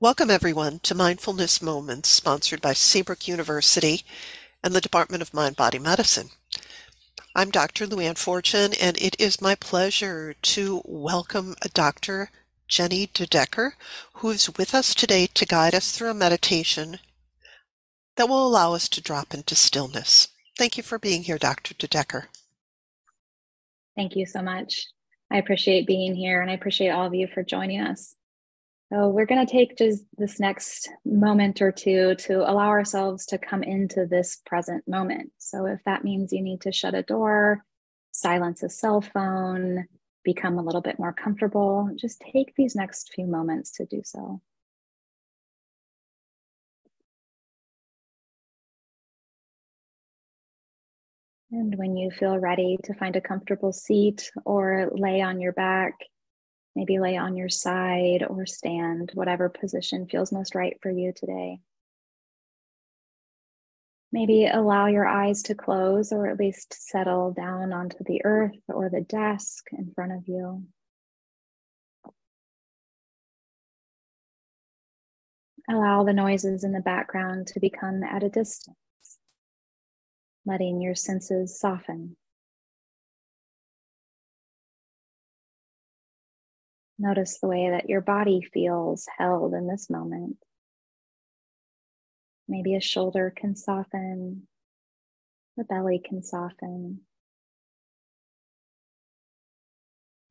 Welcome, everyone, to Mindfulness Moments, sponsored by Saybrook University and the Department of Mind Body Medicine. I'm Dr. Luann Fortune, and it is my pleasure to welcome Dr. Jenny DeDecker, who is with us today to guide us through a meditation that will allow us to drop into stillness. Thank you for being here, Dr. DeDecker. Thank you so much. I appreciate being here and I appreciate all of you for joining us. So we're going to take just this next moment or two to allow ourselves to come into this present moment. So if that means you need to shut a door, silence a cell phone, become a little bit more comfortable, just take these next few moments to do so. And when you feel ready to find a comfortable seat or lay on your back, Maybe lay on your side or stand, whatever position feels most right for you today. Maybe allow your eyes to close or at least settle down onto the earth or the desk in front of you. Allow the noises in the background to become at a distance, letting your senses soften. Notice the way that your body feels held in this moment. Maybe a shoulder can soften, the belly can soften.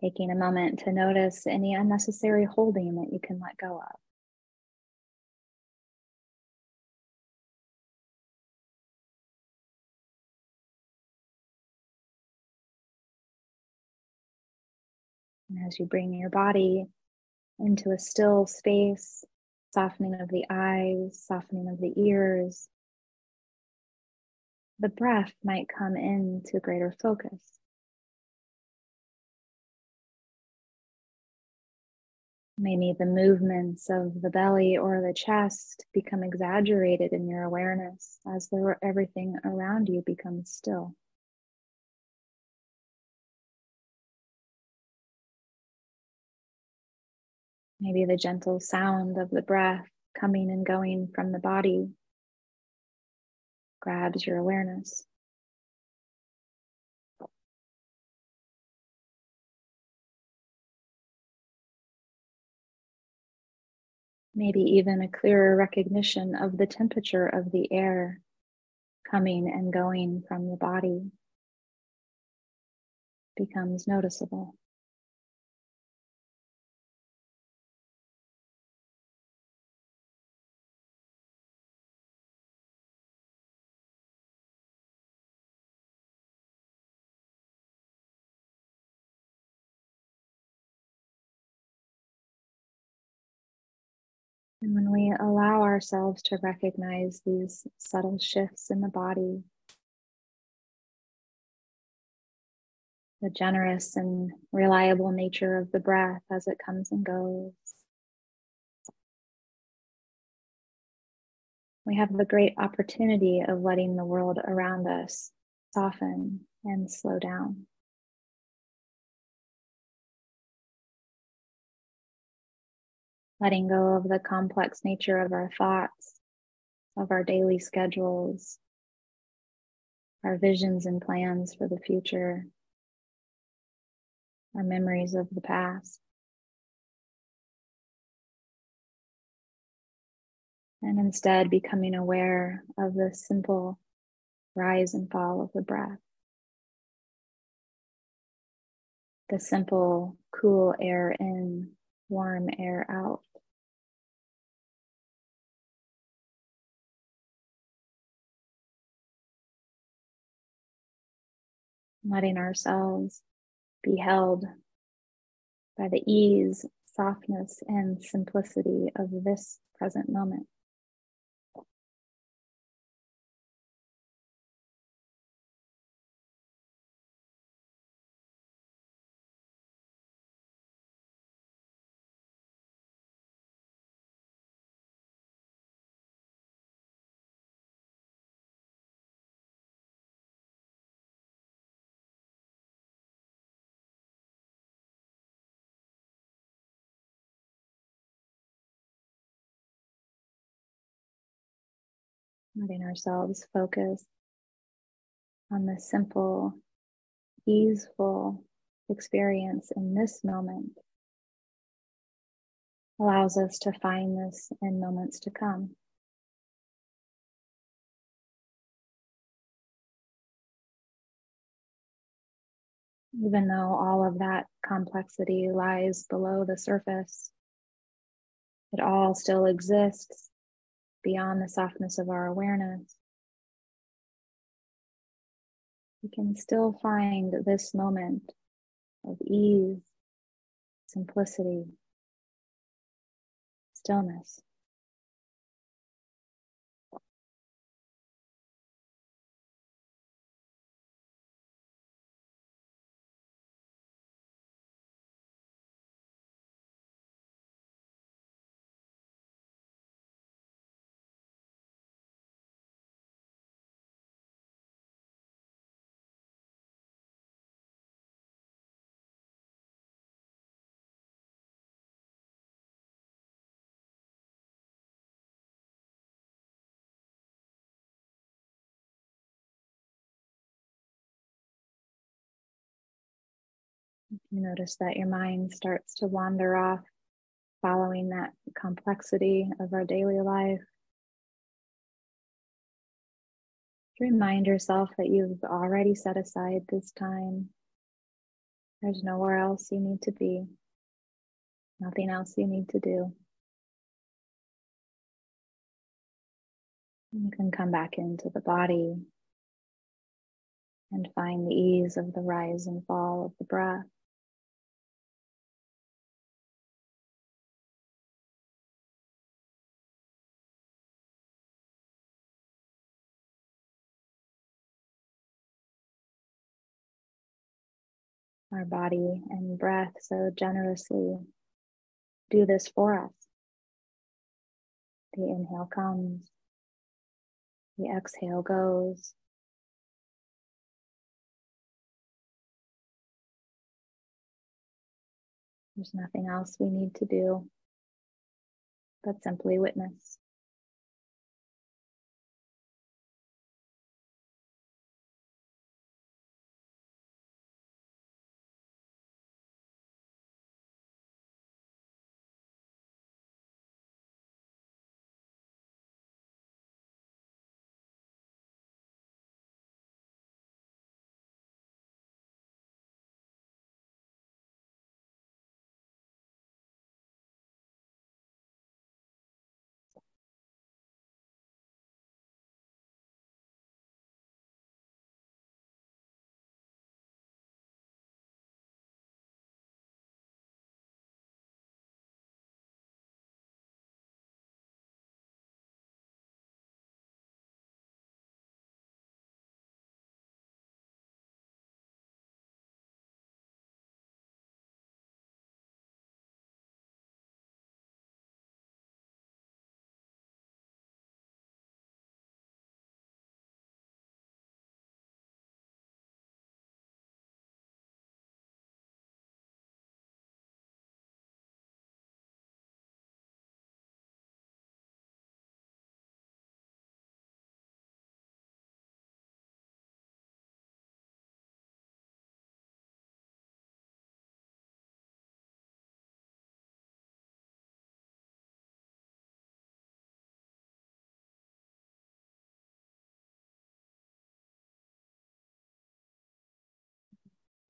Taking a moment to notice any unnecessary holding that you can let go of. And as you bring your body into a still space, softening of the eyes, softening of the ears, the breath might come into greater focus. Maybe the movements of the belly or the chest become exaggerated in your awareness as everything around you becomes still. Maybe the gentle sound of the breath coming and going from the body grabs your awareness. Maybe even a clearer recognition of the temperature of the air coming and going from the body becomes noticeable. And when we allow ourselves to recognize these subtle shifts in the body, the generous and reliable nature of the breath as it comes and goes, we have the great opportunity of letting the world around us soften and slow down. Letting go of the complex nature of our thoughts, of our daily schedules, our visions and plans for the future, our memories of the past. And instead becoming aware of the simple rise and fall of the breath. The simple cool air in, warm air out. letting ourselves be held by the ease, softness, and simplicity of this present moment. Letting ourselves focus on the simple, easeful experience in this moment allows us to find this in moments to come. Even though all of that complexity lies below the surface, it all still exists beyond the softness of our awareness. We can still find this moment of ease, simplicity, stillness. You notice that your mind starts to wander off, following that complexity of our daily life. Remind yourself that you've already set aside this time. There's nowhere else you need to be, nothing else you need to do. You can come back into the body and find the ease of the rise and fall of the breath. Our body and breath so generously do this for us. The inhale comes, the exhale goes. There's nothing else we need to do but simply witness.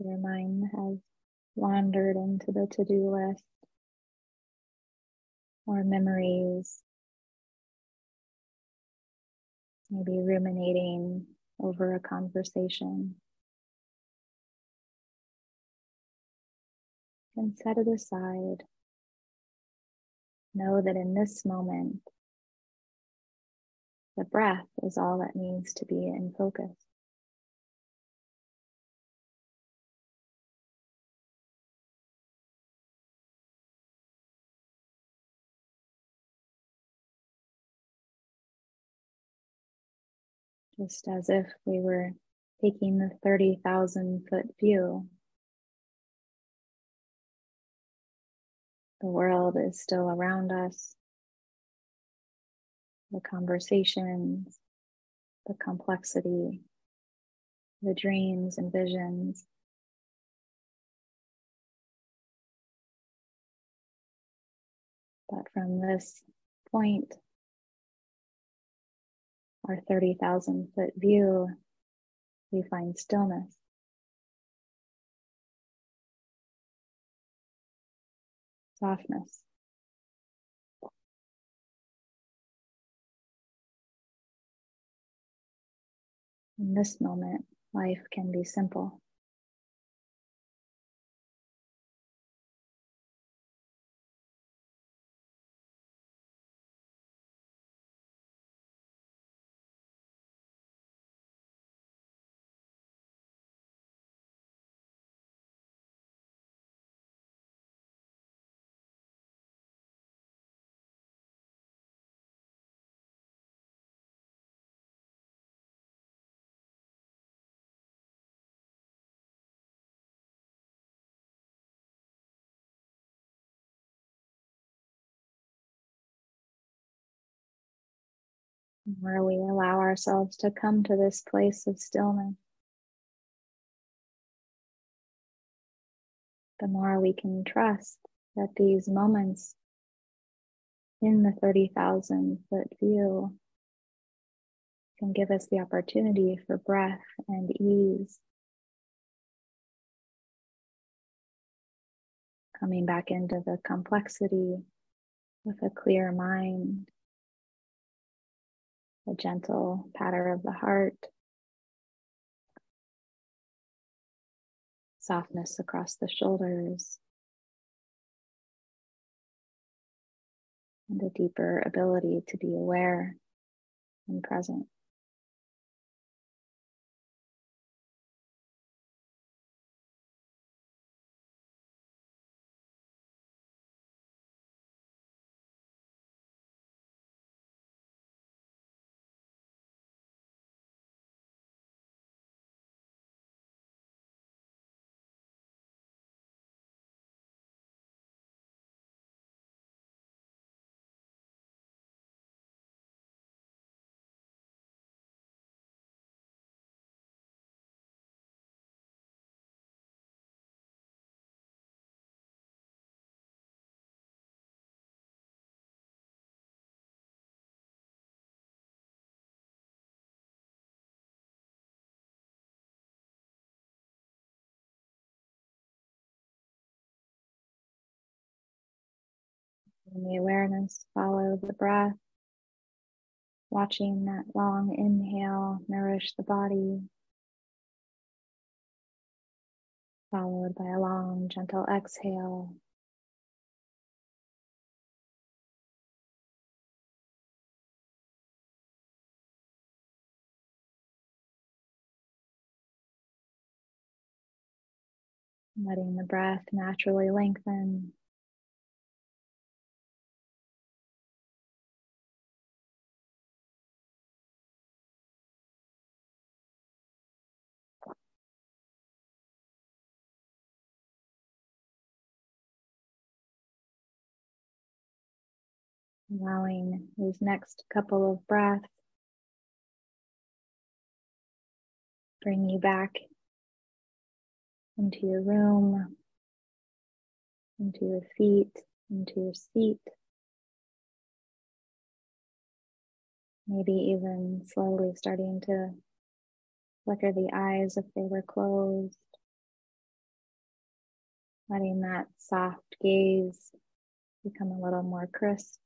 Your mind has wandered into the to do list or memories, maybe ruminating over a conversation. And set it aside. Know that in this moment, the breath is all that needs to be in focus. Just as if we were taking the 30,000 foot view. The world is still around us. The conversations, the complexity, the dreams and visions. But from this point, our 30,000 foot view, we find stillness. Softness. In this moment, life can be simple. Where we allow ourselves to come to this place of stillness, the more we can trust that these moments in the 30,000 foot view can give us the opportunity for breath and ease. Coming back into the complexity with a clear mind a gentle patter of the heart, softness across the shoulders, and a deeper ability to be aware and present. And the awareness follow the breath, watching that long inhale nourish the body, followed by a long, gentle exhale. Letting the breath naturally lengthen. Allowing these next couple of breaths bring you back into your room, into your feet, into your seat. Maybe even slowly starting to flicker the eyes if they were closed. Letting that soft gaze become a little more crisp.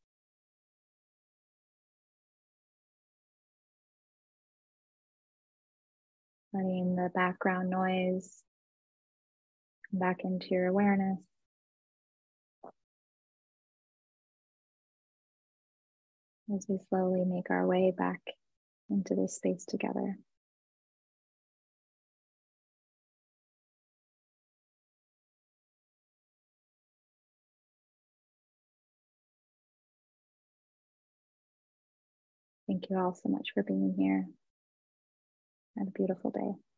Letting the background noise come back into your awareness. As we slowly make our way back into this space together. Thank you all so much for being here. Have a beautiful day.